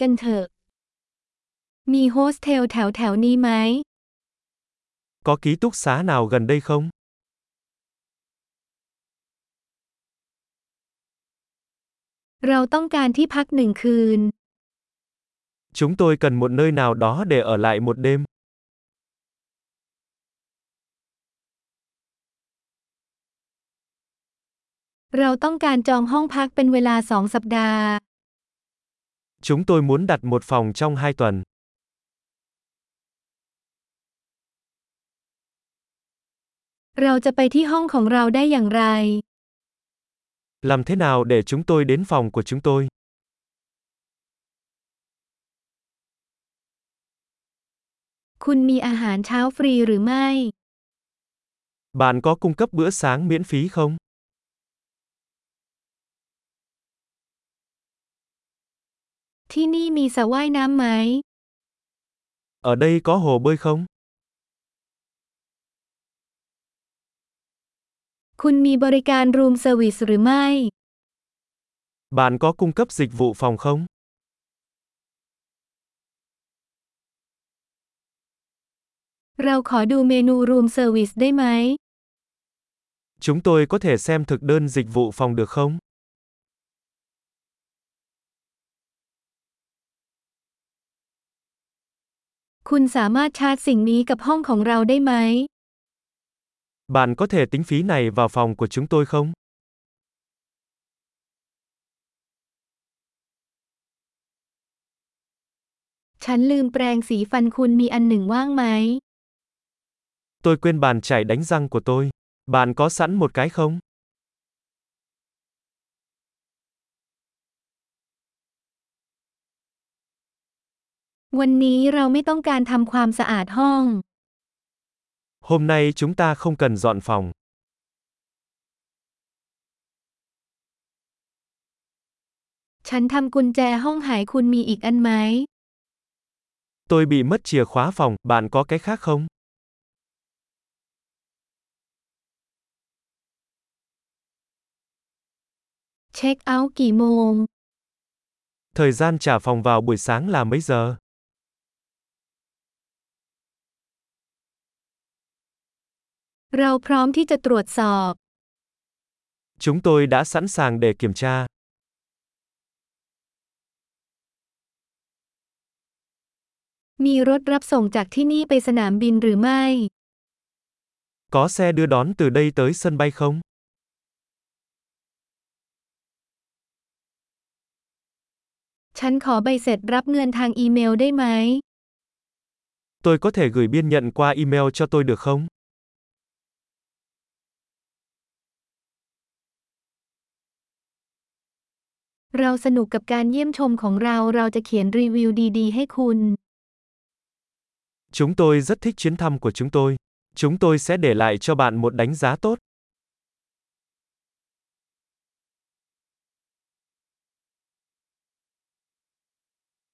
กันเถอะ มีโฮสเทลแถวแถวนี้ไหม Có ký túc xá nào gần đây không? เราต้องการที่พักหนึ่งคืน Chúng tôi cần một nơi nào đó để ở lại một đêm. Chúng tôi muốn đặt một phòng trong hai tuần. Làm thế nào để chúng tôi đến phòng của chúng tôi? Bạn có cung cấp bữa sáng miễn phí không? ที่นี่มีสระว่ายน้ำไหม Ở đây có hồ bơi không? คุณมีบริการรูมเซอร์วิสหรือไม่ Bạn có cung cấp dịch vụ phòng không? เราขอดูเมนูรูมเซอร์วิสได้ไหม Chúng tôi có thể xem thực đơn dịch vụ phòng được không? คุณสามารถชาร์จสิ่งนี้กับห้องของเราได้ไหม Bạn có thể tính phí này vào phòng của chúng tôi không? ฉันลืมแปรงสีฟันคุณมีอันหนึ่งว่างไหม Tôi quên bàn chải đánh răng của tôi. Bạn có sẵn một cái không? วันนี้เราไม่ต้องการทำความสะอาดห้อง Hôm nay chúng ta không cần dọn phòng. ฉันทำกุญแจห้องหายคุณมีอีกอันไหม Tôi bị mất chìa khóa phòng, bạn có cái khác không? เช็คเอาท์กี่โมง Thời gian trả phòng vào buổi sáng là mấy giờ? เราพร้อมที่จะตรวจสอบ Chúng tôi đã sẵn sàng để kiểm tra. มีรถรับส่งจากที่นี่ไปสนามบินหรือไม่ Có xe đưa đón từ đây tới sân bay không? ฉันขอใบเสร็จรับเงินทางอีเมลได้ไหม Tôi có thể gửi biên nhận qua email cho tôi được không? เราสนุกกับการเยี่ยมชมของเรา เราจะเขียนรีวิวดีๆ ให้คุณ Chúng tôi rất thích chuyến thăm của chúng tôi. Chúng tôi sẽ để lại cho bạn một đánh giá tốt.